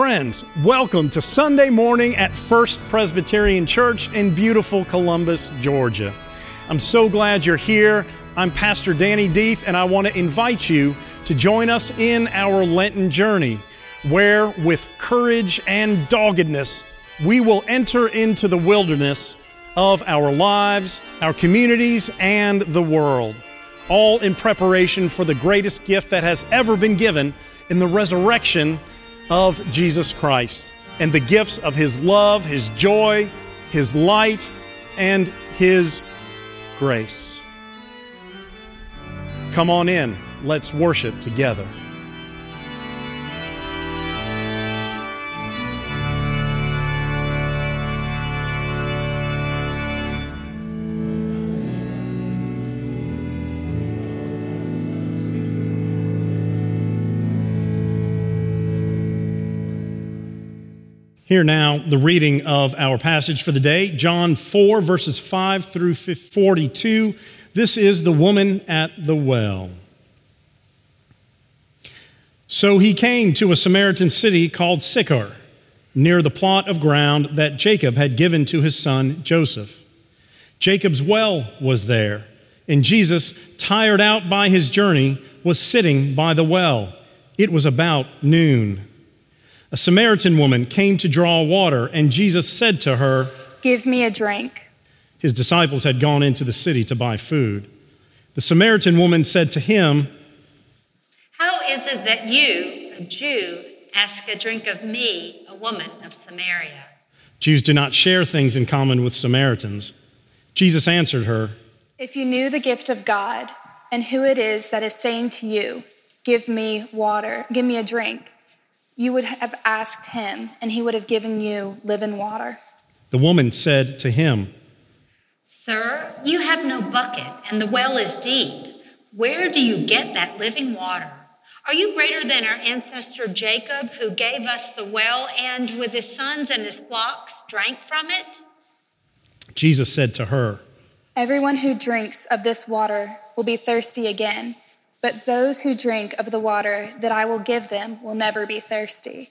Friends, welcome to Sunday morning at First Presbyterian Church in beautiful Columbus, Georgia. I'm so glad you're here. I'm Pastor Danny Deeth, and I want to invite you to join us in our Lenten journey, where with courage and doggedness, we will enter into the wilderness of our lives, our communities, and the world, all in preparation for the greatest gift that has ever been given in the resurrection of Jesus Christ and the gifts of His love, His joy, His light, and His grace. Come on in, let's worship together. Here now, the reading of our passage for the day, John 4, verses 5 through 42. This is the woman at the well. So he came to a Samaritan city called Sychar, near the plot of ground that Jacob had given to his son Joseph. Jacob's well was there, and Jesus, tired out by his journey, was sitting by the well. It was about noon. A Samaritan woman came to draw water, and Jesus said to her, Give me a drink. His disciples had gone into the city to buy food. The Samaritan woman said to him, How is it that you, a Jew, ask a drink of me, a woman of Samaria? Jews do not share things in common with Samaritans. Jesus answered her, If you knew the gift of God and who it is that is saying to you, Give me water, give me a drink you would have asked him, and he would have given you living water. The woman said to him, Sir, you have no bucket, and the well is deep. Where do you get that living water? Are you greater than our ancestor Jacob, who gave us the well and with his sons and his flocks drank from it? Jesus said to her, Everyone who drinks of this water will be thirsty again. But those who drink of the water that I will give them will never be thirsty.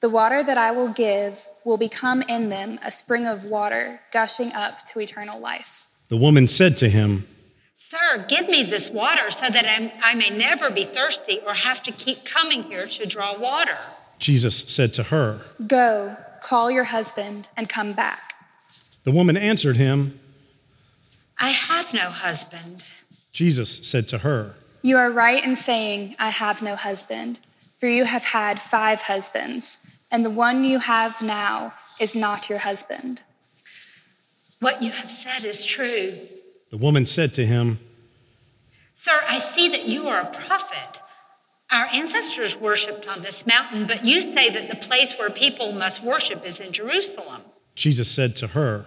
The water that I will give will become in them a spring of water gushing up to eternal life. The woman said to him, Sir, give me this water so that I may never be thirsty or have to keep coming here to draw water. Jesus said to her, Go, call your husband and come back. The woman answered him, I have no husband. Jesus said to her, you are right in saying, I have no husband, for you have had five husbands, and the one you have now is not your husband. What you have said is true. The woman said to him, Sir, I see that you are a prophet. Our ancestors worshiped on this mountain, but you say that the place where people must worship is in Jerusalem. Jesus said to her,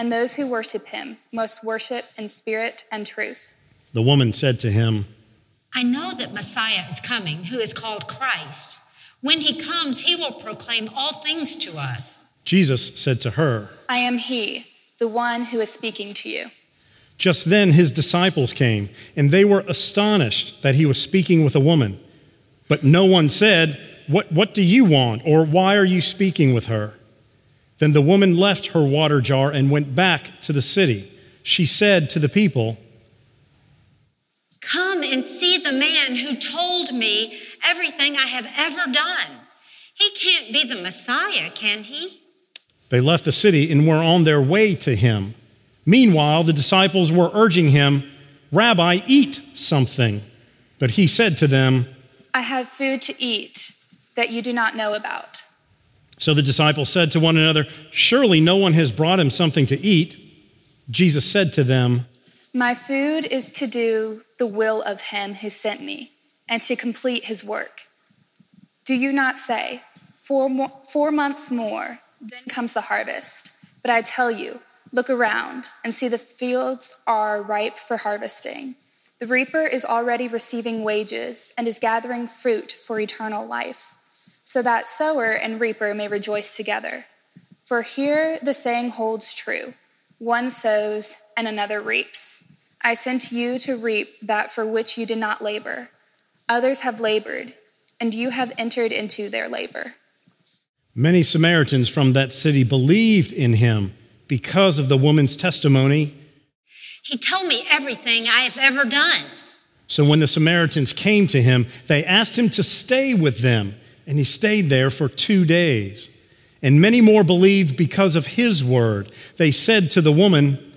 and those who worship him must worship in spirit and truth. The woman said to him, I know that Messiah is coming, who is called Christ. When he comes, he will proclaim all things to us. Jesus said to her, I am he, the one who is speaking to you. Just then his disciples came, and they were astonished that he was speaking with a woman. But no one said, What, what do you want? or Why are you speaking with her? Then the woman left her water jar and went back to the city. She said to the people, Come and see the man who told me everything I have ever done. He can't be the Messiah, can he? They left the city and were on their way to him. Meanwhile, the disciples were urging him, Rabbi, eat something. But he said to them, I have food to eat that you do not know about. So the disciples said to one another, Surely no one has brought him something to eat. Jesus said to them, My food is to do the will of him who sent me and to complete his work. Do you not say, Four, more, four months more, Then comes the harvest. But I tell you, look around and see the fields are ripe for harvesting. The reaper is already receiving wages and is gathering fruit for eternal life, so that sower and reaper may rejoice together. For here the saying holds true one sows and another reaps. I sent you to reap that for which you did not labor. Others have labored, and you have entered into their labor. Many Samaritans from that city believed in him because of the woman's testimony. He told me everything I have ever done. So when the Samaritans came to him, they asked him to stay with them, and he stayed there for two days. And many more believed because of his word. They said to the woman,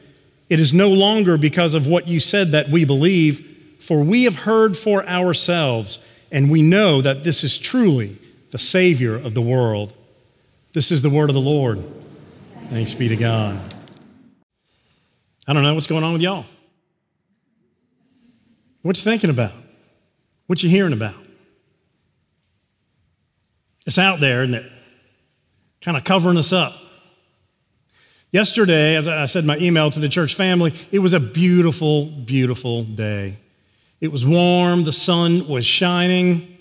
It is no longer because of what you said that we believe, for we have heard for ourselves, and we know that this is truly the Savior of the world. This is the word of the Lord. Thanks be to God. I don't know what's going on with y'all. What you thinking about? What you hearing about? It's out there, isn't it? Kind of covering us up. Yesterday, as I said my email to the church family, it was a beautiful, beautiful day. It was warm, the sun was shining.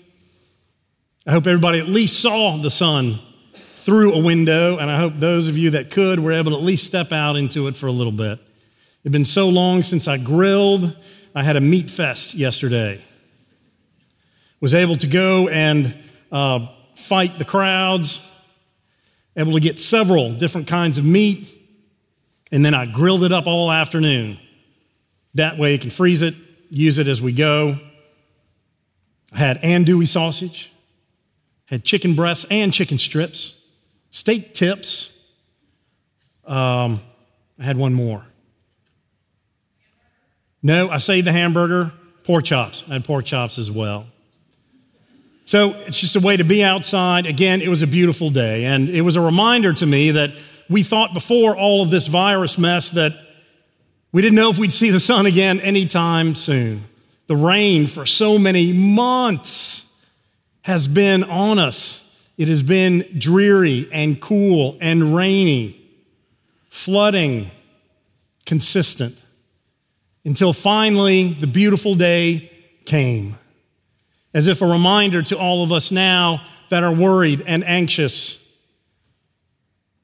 I hope everybody at least saw the sun through a window, and I hope those of you that could were able to at least step out into it for a little bit. It's been so long since I grilled. I had a meat fest yesterday. Was able to go and uh, fight the crowds, able to get several different kinds of meat, and then I grilled it up all afternoon. That way you can freeze it, use it as we go. I had andouille sausage, had chicken breasts and chicken strips steak tips. Um, I had one more. No, I saved the hamburger, pork chops. I had pork chops as well. So it's just a way to be outside. Again, it was a beautiful day. And it was a reminder to me that we thought before all of this virus mess that we didn't know if we'd see the sun again anytime soon. The rain for so many months has been on us. It has been dreary and cool and rainy, flooding, consistent, until finally the beautiful day came, as if a reminder to all of us now that are worried and anxious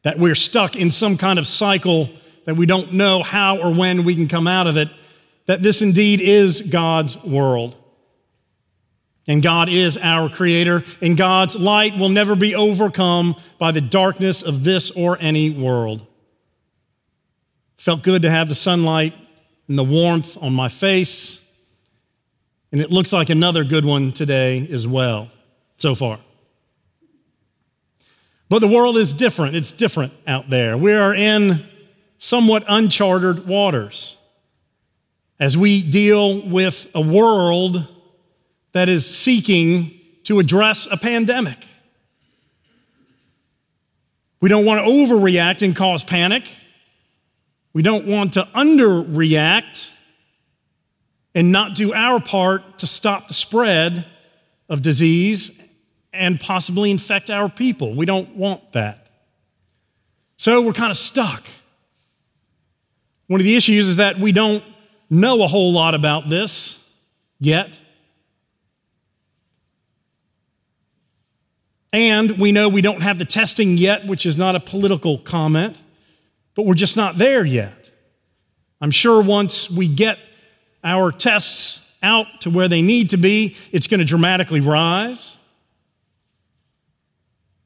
that we're stuck in some kind of cycle that we don't know how or when we can come out of it, that this indeed is God's world. And God is our creator, and God's light will never be overcome by the darkness of this or any world. Felt good to have the sunlight and the warmth on my face, and it looks like another good one today as well, so far. But the world is different. It's different out there. We are in somewhat uncharted waters as we deal with a world that is seeking to address a pandemic. We don't want to overreact and cause panic. We don't want to underreact and not do our part to stop the spread of disease and possibly infect our people. We don't want that. So we're kind of stuck. One of the issues is that we don't know a whole lot about this yet. And we know we don't have the testing yet, which is not a political comment, but we're just not there yet. I'm sure once we get our tests out to where they need to be, it's going to dramatically rise.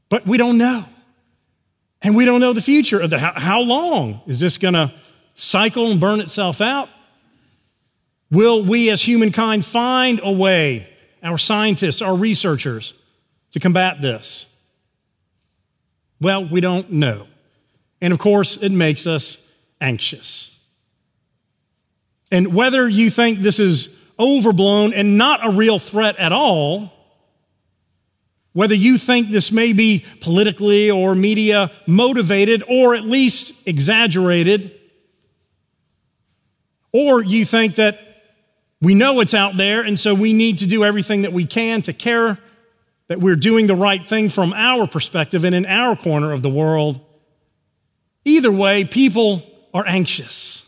But we don't know. And we don't know the future of the how, how long is this going to cycle and burn itself out? Will we as humankind find a way, our scientists, our researchers, to combat this? Well, we don't know. And of course, it makes us anxious. And whether you think this is overblown and not a real threat at all, whether you think this may be politically or media motivated or at least exaggerated, or you think that we know it's out there and so we need to do everything that we can to care that we're doing the right thing from our perspective and in our corner of the world, Either way, people are anxious.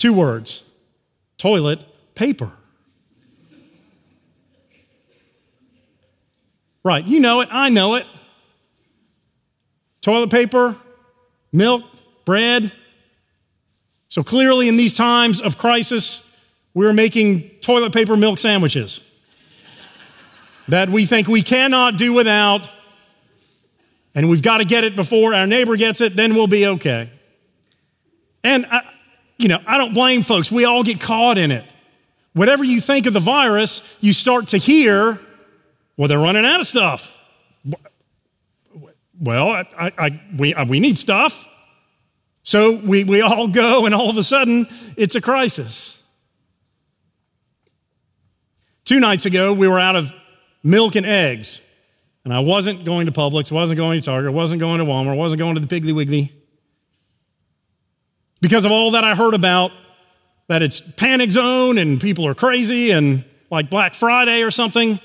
Two words toilet paper. Right, you know it, I know it. Toilet paper, milk, bread. So clearly, in these times of crisis, we're making toilet paper milk sandwiches that we think we cannot do without, and we've got to get it before our neighbor gets it, then we'll be okay. And, I, you know, I don't blame folks. We all get caught in it. Whatever you think of the virus, you start to hear, well, they're running out of stuff. Well, I, I, we, we need stuff. So we, we all go, and all of a sudden, it's a crisis. Two nights ago, we were out of milk and eggs. And I wasn't going to Publix, wasn't going to Target, wasn't going to Walmart, wasn't going to the Piggly Wiggly. Because of all that I heard about, that it's panic zone and people are crazy and like Black Friday or something.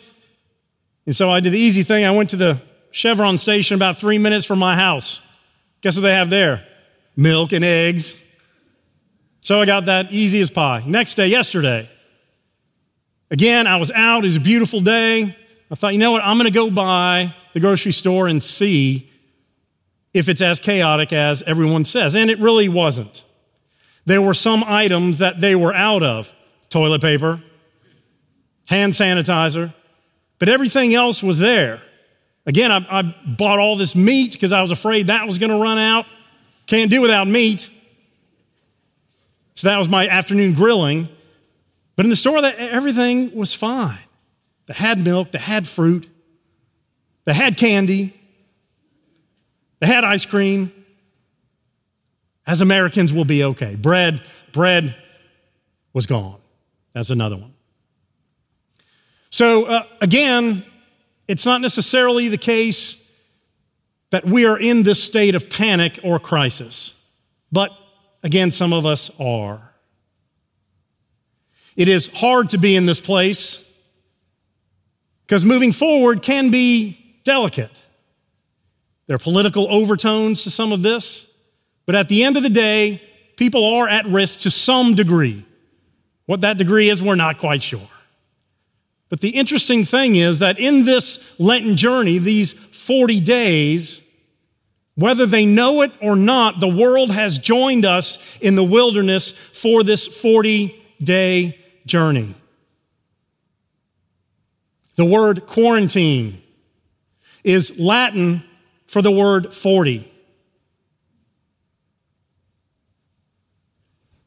And so I did the easy thing. I went to the Chevron station about three minutes from my house. Guess what they have there? Milk and eggs. So I got that easy as pie. Next day, yesterday, Again, I was out. It was a beautiful day. I thought, you know what? I'm going to go by the grocery store and see if it's as chaotic as everyone says. And it really wasn't. There were some items that they were out of toilet paper, hand sanitizer, but everything else was there. Again, I, I bought all this meat because I was afraid that was going to run out. Can't do without meat. So that was my afternoon grilling. But in the store, everything was fine. They had milk, they had fruit, they had candy, they had ice cream. As Americans, we'll be okay. Bread, bread was gone. That's another one. So, uh, again, it's not necessarily the case that we are in this state of panic or crisis, but again, some of us are. It is hard to be in this place because moving forward can be delicate. There are political overtones to some of this, but at the end of the day, people are at risk to some degree. What that degree is, we're not quite sure. But the interesting thing is that in this Lenten journey, these 40 days, whether they know it or not, the world has joined us in the wilderness for this 40 day journey. The word quarantine is Latin for the word 40.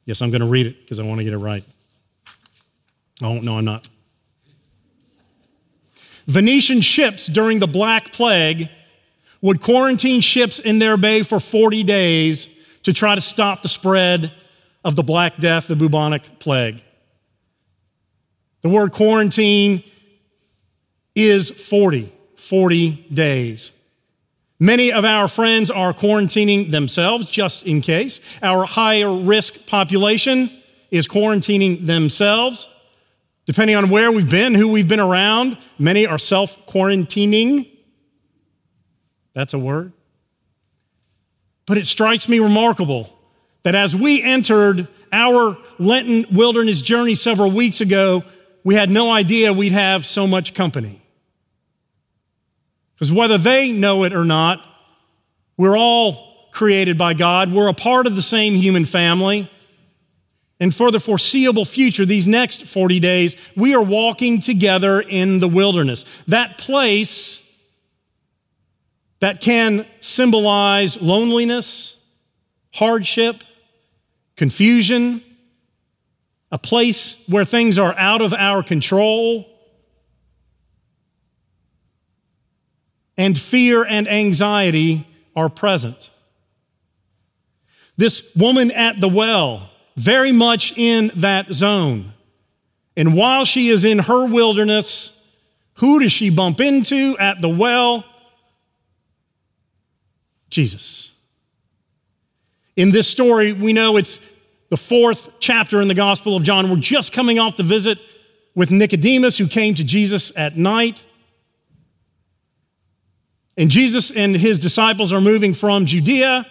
Yes, I'm going to read it because I want to get it right. Oh, no, I'm not. Venetian ships during the Black Plague would quarantine ships in their bay for 40 days to try to stop the spread of the Black Death, the bubonic plague. The word quarantine is 40, 40 days. Many of our friends are quarantining themselves just in case. Our higher risk population is quarantining themselves. Depending on where we've been, who we've been around, many are self quarantining. That's a word. But it strikes me remarkable that as we entered our Lenten wilderness journey several weeks ago, we had no idea we'd have so much company. Because whether they know it or not, we're all created by God. We're a part of the same human family. And for the foreseeable future, these next 40 days, we are walking together in the wilderness. That place that can symbolize loneliness, hardship, confusion, a place where things are out of our control, and fear and anxiety are present. This woman at the well, very much in that zone. And while she is in her wilderness, who does she bump into at the well? Jesus. In this story, we know it's the fourth chapter in the Gospel of John. We're just coming off the visit with Nicodemus, who came to Jesus at night. And Jesus and his disciples are moving from Judea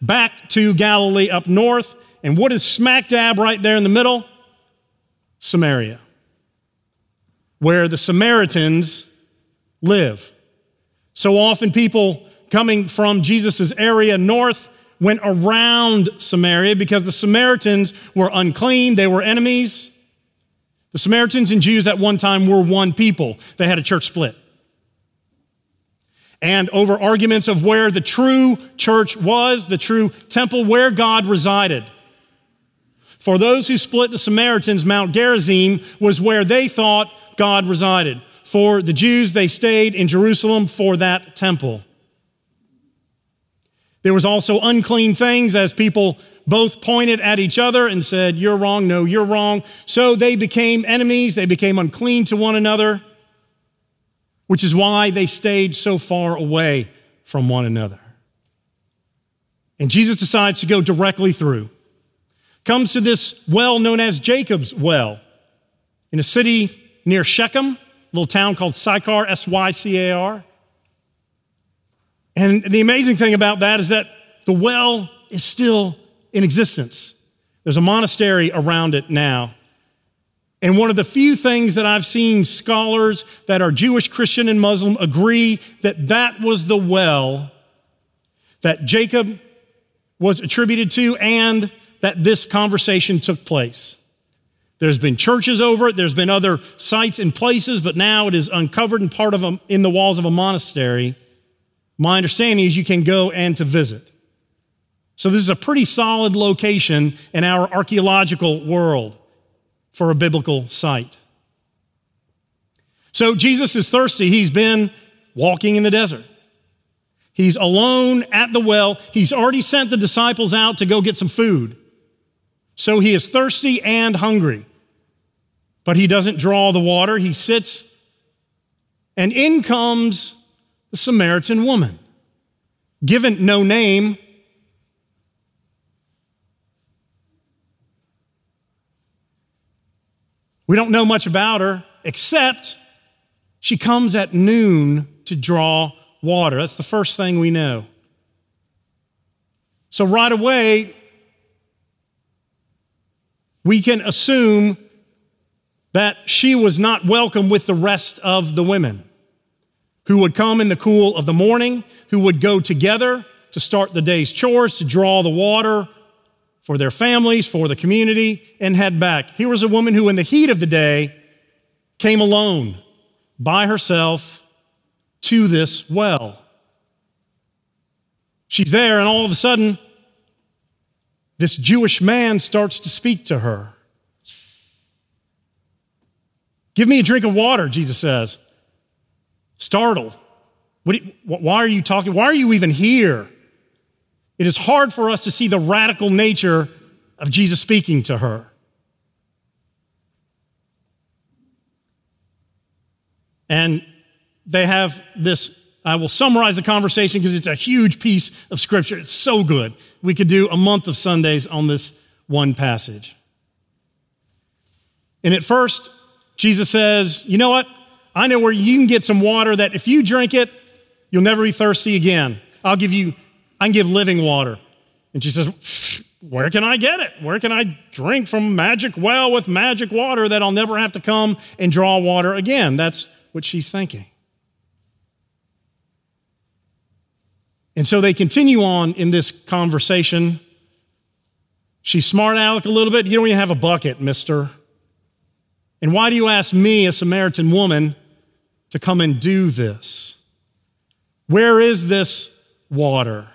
back to Galilee up north. And what is smack dab right there in the middle? Samaria, where the Samaritans live. So often people coming from Jesus' area north went around Samaria because the Samaritans were unclean, they were enemies. The Samaritans and Jews at one time were one people. They had a church split. And over arguments of where the true church was, the true temple, where God resided. For those who split the Samaritans, Mount Gerizim was where they thought God resided. For the Jews, they stayed in Jerusalem for that temple. There was also unclean things as people both pointed at each other and said, You're wrong, no, you're wrong. So they became enemies, they became unclean to one another, which is why they stayed so far away from one another. And Jesus decides to go directly through. Comes to this well known as Jacob's well in a city near Shechem, a little town called Sychar, S Y C A R. And the amazing thing about that is that the well is still in existence. There's a monastery around it now. And one of the few things that I've seen scholars that are Jewish, Christian, and Muslim agree that that was the well that Jacob was attributed to and that this conversation took place. There's been churches over it, there's been other sites and places, but now it is uncovered and part of a, in the walls of a monastery. My understanding is you can go and to visit. So, this is a pretty solid location in our archaeological world for a biblical site. So, Jesus is thirsty. He's been walking in the desert. He's alone at the well. He's already sent the disciples out to go get some food. So, he is thirsty and hungry. But he doesn't draw the water. He sits, and in comes the Samaritan woman, given no name. We don't know much about her, except she comes at noon to draw water. That's the first thing we know. So, right away, we can assume that she was not welcome with the rest of the women who would come in the cool of the morning, who would go together to start the day's chores, to draw the water for their families, for the community, and head back. Here was a woman who, in the heat of the day, came alone by herself to this well. She's there, and all of a sudden, this Jewish man starts to speak to her. Give me a drink of water, Jesus says startled. Why are you talking? Why are you even here? It is hard for us to see the radical nature of Jesus speaking to her. And they have this. I will summarize the conversation because it's a huge piece of scripture. It's so good. We could do a month of Sundays on this one passage. And at first, Jesus says, You know what? I know where you can get some water that if you drink it, you'll never be thirsty again. I'll give you, I can give living water. And she says, Where can I get it? Where can I drink from magic well with magic water that I'll never have to come and draw water again? That's what she's thinking. And so they continue on in this conversation. She's smart aleck a little bit. You don't even have a bucket, mister. And why do you ask me, a Samaritan woman, to come and do this? Where is this water?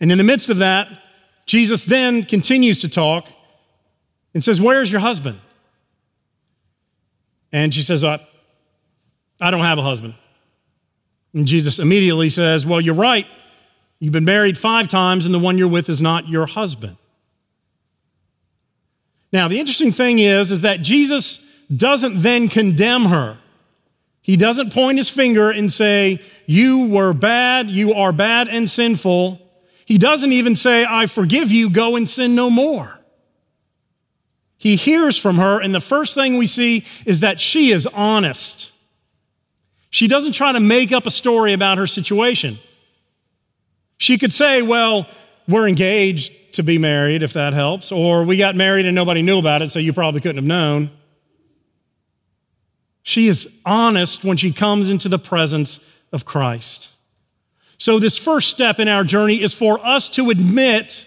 And in the midst of that, Jesus then continues to talk and says, Where's your husband? And she says, I, I don't have a husband. And Jesus immediately says, Well, you're right. You've been married five times, and the one you're with is not your husband. Now, the interesting thing is, is that Jesus doesn't then condemn her. He doesn't point his finger and say, You were bad, you are bad and sinful. He doesn't even say, I forgive you, go and sin no more. He hears from her, and the first thing we see is that she is honest. She doesn't try to make up a story about her situation. She could say, well, we're engaged to be married, if that helps, or we got married and nobody knew about it, so you probably couldn't have known. She is honest when she comes into the presence of Christ. So, this first step in our journey is for us to admit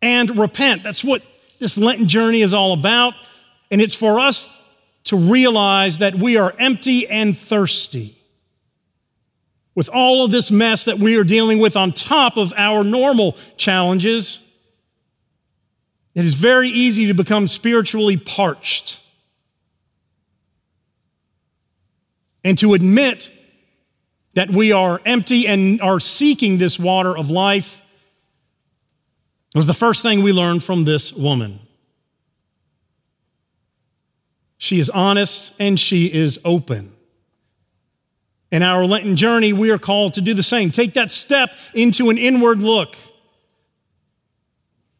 and repent. That's what this Lenten journey is all about. And it's for us to realize that we are empty and thirsty. With all of this mess that we are dealing with on top of our normal challenges, it is very easy to become spiritually parched. And to admit that we are empty and are seeking this water of life was the first thing we learned from this woman. She is honest and she is open. In our Lenten journey, we are called to do the same. Take that step into an inward look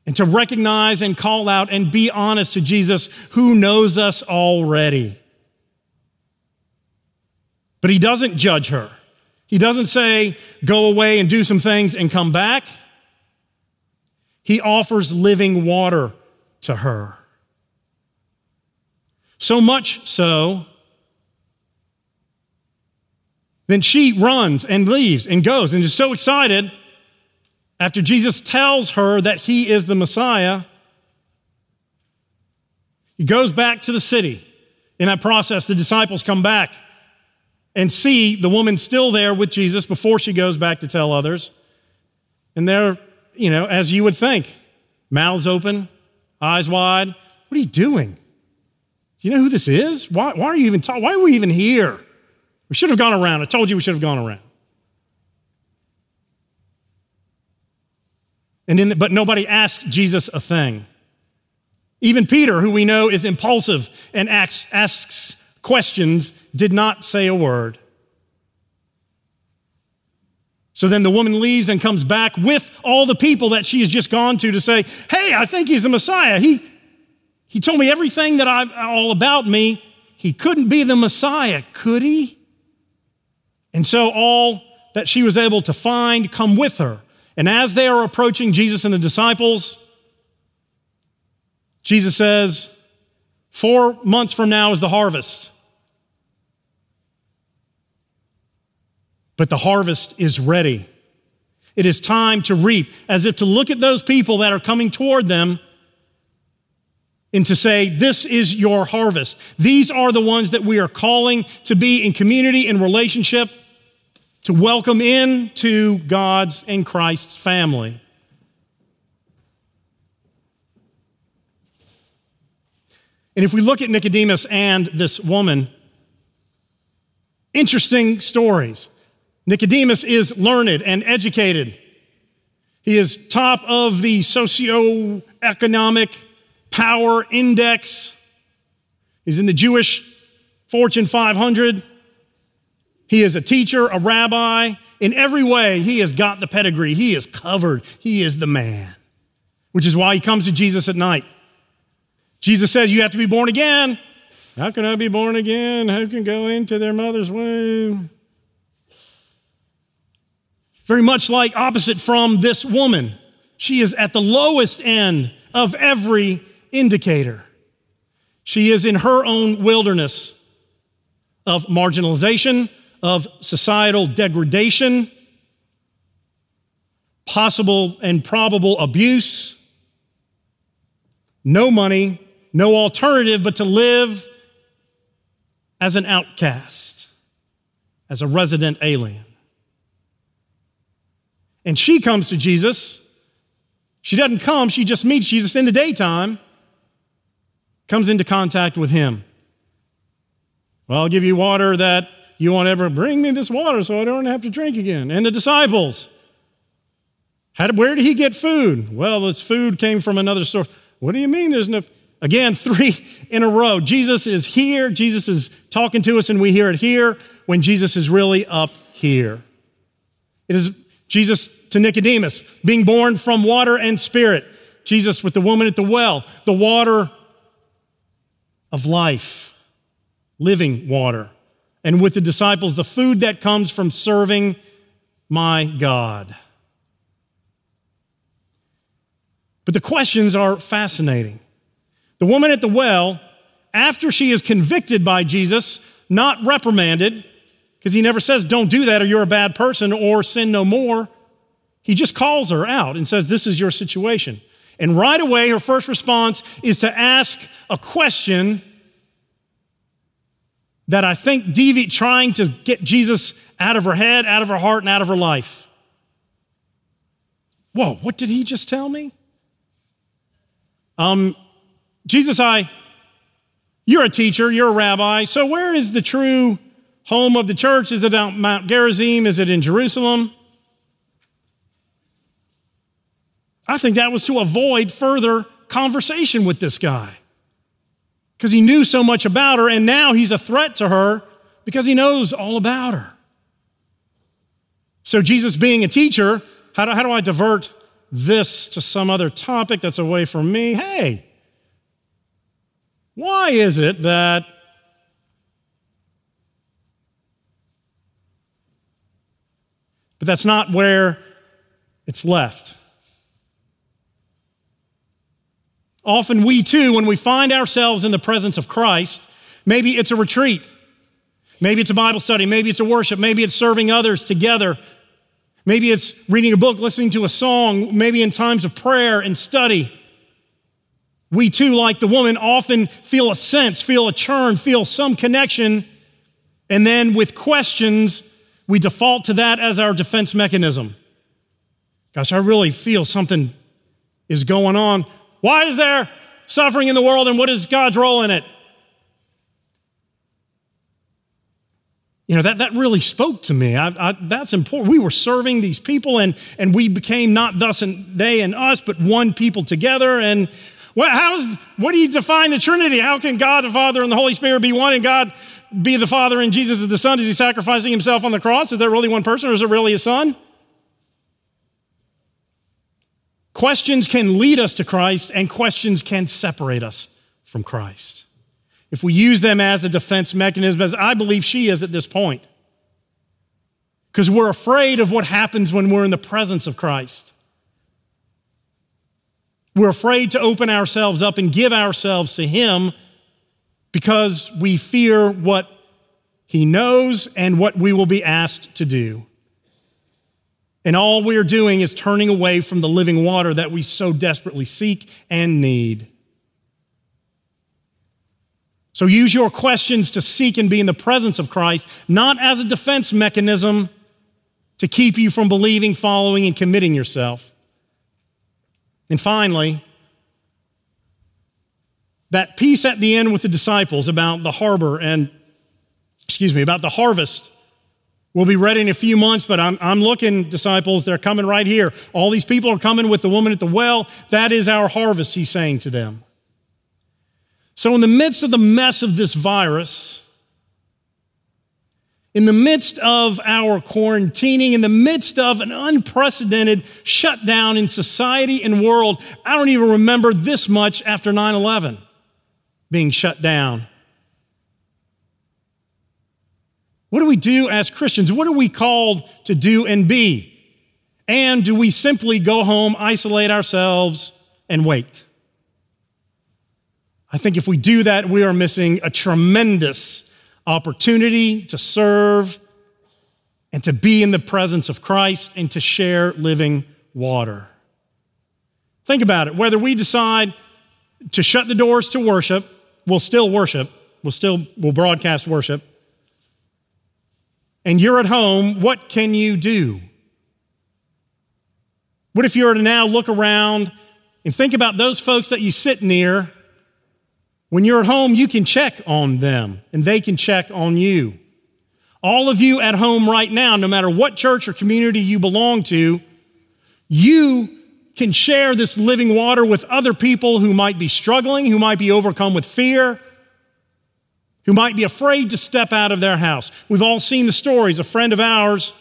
and to recognize and call out and be honest to Jesus who knows us already. But he doesn't judge her. He doesn't say, go away and do some things and come back. He offers living water to her. So much so, then she runs and leaves and goes and is so excited after Jesus tells her that he is the Messiah. He goes back to the city. In that process, the disciples come back and see the woman still there with Jesus before she goes back to tell others. And they're, you know, as you would think, mouths open, eyes wide. What are you doing? Do you know who this is? Why, why are you even talking? Why are we even here? We should have gone around. I told you we should have gone around. And in the, but nobody asked Jesus a thing. Even Peter, who we know is impulsive and asks, asks questions, did not say a word. So then the woman leaves and comes back with all the people that she has just gone to to say, Hey, I think he's the Messiah. He, he told me everything that I've all about me. He couldn't be the Messiah, could he? And so all that she was able to find come with her. And as they are approaching Jesus and the disciples, Jesus says, Four months from now is the harvest. But the harvest is ready. It is time to reap, as if to look at those people that are coming toward them and to say, This is your harvest. These are the ones that we are calling to be in community and relationship, to welcome in to God's and Christ's family. And if we look at Nicodemus and this woman, interesting stories. Nicodemus is learned and educated. He is top of the socioeconomic power index. He's in the Jewish Fortune 500. He is a teacher, a rabbi. In every way, he has got the pedigree. He is covered. He is the man, which is why he comes to Jesus at night. Jesus says, You have to be born again. How can I be born again? Who can go into their mother's womb? Very much like opposite from this woman. She is at the lowest end of every indicator. She is in her own wilderness of marginalization, of societal degradation, possible and probable abuse, no money, no alternative but to live as an outcast, as a resident alien. And she comes to Jesus. She doesn't come, she just meets Jesus in the daytime, comes into contact with him. Well, I'll give you water that you won't ever bring me this water so I don't have to drink again. And the disciples, did, where did he get food? Well, this food came from another source. What do you mean there's no? Again, three in a row. Jesus is here, Jesus is talking to us, and we hear it here when Jesus is really up here. It is Jesus to Nicodemus, being born from water and spirit. Jesus with the woman at the well, the water of life, living water, and with the disciples the food that comes from serving my God. But the questions are fascinating. The woman at the well, after she is convicted by Jesus, not reprimanded, because he never says, don't do that or you're a bad person or sin no more. He just calls her out and says, This is your situation. And right away, her first response is to ask a question that I think deviate, trying to get Jesus out of her head, out of her heart, and out of her life. Whoa, what did he just tell me? Um, Jesus, I, you're a teacher, you're a rabbi, so where is the true home of the church? Is it at Mount Gerizim? Is it in Jerusalem? I think that was to avoid further conversation with this guy because he knew so much about her, and now he's a threat to her because he knows all about her. So, Jesus being a teacher, how do, how do I divert this to some other topic that's away from me? Hey, why is it that But that's not where it's left. Often we too, when we find ourselves in the presence of Christ, maybe it's a retreat, maybe it's a Bible study, maybe it's a worship, maybe it's serving others together, maybe it's reading a book, listening to a song, maybe in times of prayer and study. We too, like the woman, often feel a sense, feel a churn, feel some connection, and then with questions, we default to that as our defense mechanism. Gosh, I really feel something is going on. Why is there suffering in the world and what is God's role in it? You know, that, that really spoke to me. I, I, that's important. We were serving these people and, and we became not thus and they and us, but one people together. And what, how's, what do you define the Trinity? How can God the Father and the Holy Spirit be one and God be the Father and Jesus is the Son? Is he sacrificing himself on the cross? Is there really one person or is it really a son? Questions can lead us to Christ, and questions can separate us from Christ. If we use them as a defense mechanism, as I believe she is at this point, because we're afraid of what happens when we're in the presence of Christ. We're afraid to open ourselves up and give ourselves to Him because we fear what He knows and what we will be asked to do. And all we're doing is turning away from the living water that we so desperately seek and need. So use your questions to seek and be in the presence of Christ, not as a defense mechanism to keep you from believing, following, and committing yourself. And finally, that piece at the end with the disciples about the harbor and, excuse me, about the harvest We'll be ready in a few months, but I'm, I'm looking, disciples, they're coming right here. All these people are coming with the woman at the well. That is our harvest, he's saying to them. So, in the midst of the mess of this virus, in the midst of our quarantining, in the midst of an unprecedented shutdown in society and world, I don't even remember this much after 9 11 being shut down. What do we do as Christians? What are we called to do and be? And do we simply go home, isolate ourselves, and wait? I think if we do that, we are missing a tremendous opportunity to serve and to be in the presence of Christ and to share living water. Think about it. Whether we decide to shut the doors to worship, we'll still worship, we'll still we'll broadcast worship and you're at home, what can you do? What if you were to now look around and think about those folks that you sit near? When you're at home, you can check on them and they can check on you. All of you at home right now, no matter what church or community you belong to, you can share this living water with other people who might be struggling, who might be overcome with fear, who might be afraid to step out of their house. We've all seen the stories. A friend of ours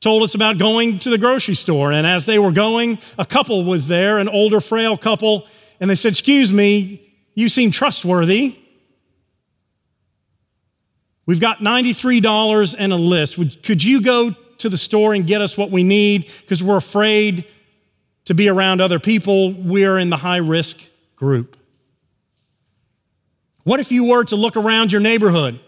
told us about going to the grocery store, and as they were going, a couple was there, an older, frail couple, and they said, Excuse me, you seem trustworthy. We've got $93 and a list. Could you go to the store and get us what we need? Because we're afraid to be around other people. We're in the high risk group. What if you were to look around your neighborhood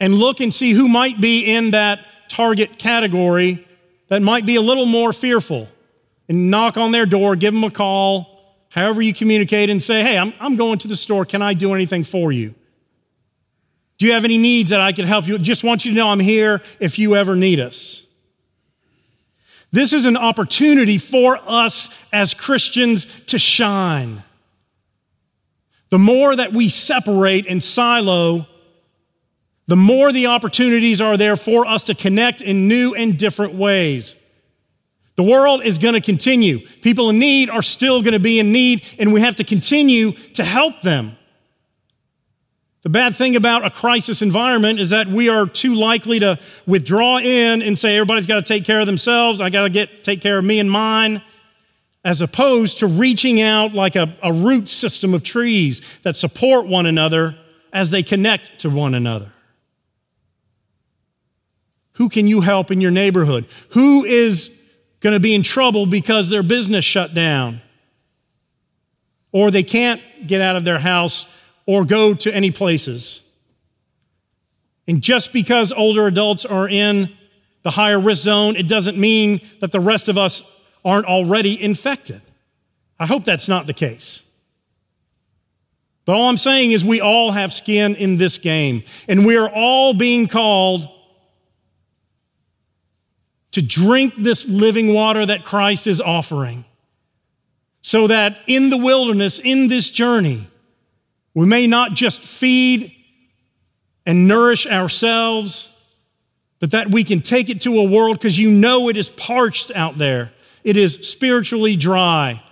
and look and see who might be in that target category that might be a little more fearful and knock on their door, give them a call, however you communicate, and say, Hey, I'm, I'm going to the store. Can I do anything for you? Do you have any needs that I could help you? Just want you to know I'm here if you ever need us. This is an opportunity for us as Christians to shine. The more that we separate and silo, the more the opportunities are there for us to connect in new and different ways. The world is going to continue. People in need are still going to be in need, and we have to continue to help them. The bad thing about a crisis environment is that we are too likely to withdraw in and say, everybody's got to take care of themselves. I got to get take care of me and mine, as opposed to reaching out like a, a root system of trees that support one another as they connect to one another. Who can you help in your neighborhood? Who is going to be in trouble because their business shut down? Or they can't get out of their house or go to any places. And just because older adults are in the higher risk zone, it doesn't mean that the rest of us aren't already infected. I hope that's not the case. But all I'm saying is we all have skin in this game, and we are all being called to drink this living water that Christ is offering, so that in the wilderness, in this journey, we may not just feed and nourish ourselves, but that we can take it to a world because you know it is parched out there. It is spiritually dry.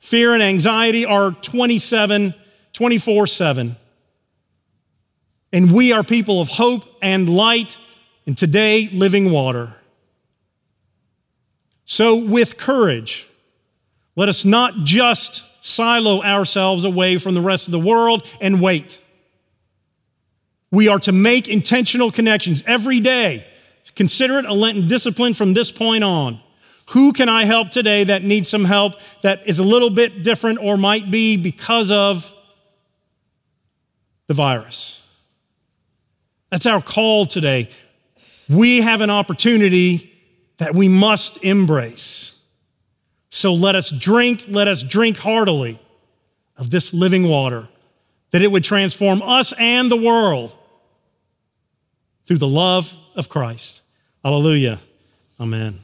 Fear and anxiety are 27, 24 7. And we are people of hope and light, and today, living water. So, with courage, let us not just silo ourselves away from the rest of the world and wait. We are to make intentional connections every day. Consider it a Lenten discipline from this point on. Who can I help today that needs some help that is a little bit different or might be because of the virus? That's our call today. We have an opportunity that we must embrace. So let us drink, let us drink heartily of this living water, that it would transform us and the world through the love of Christ. Hallelujah. Amen.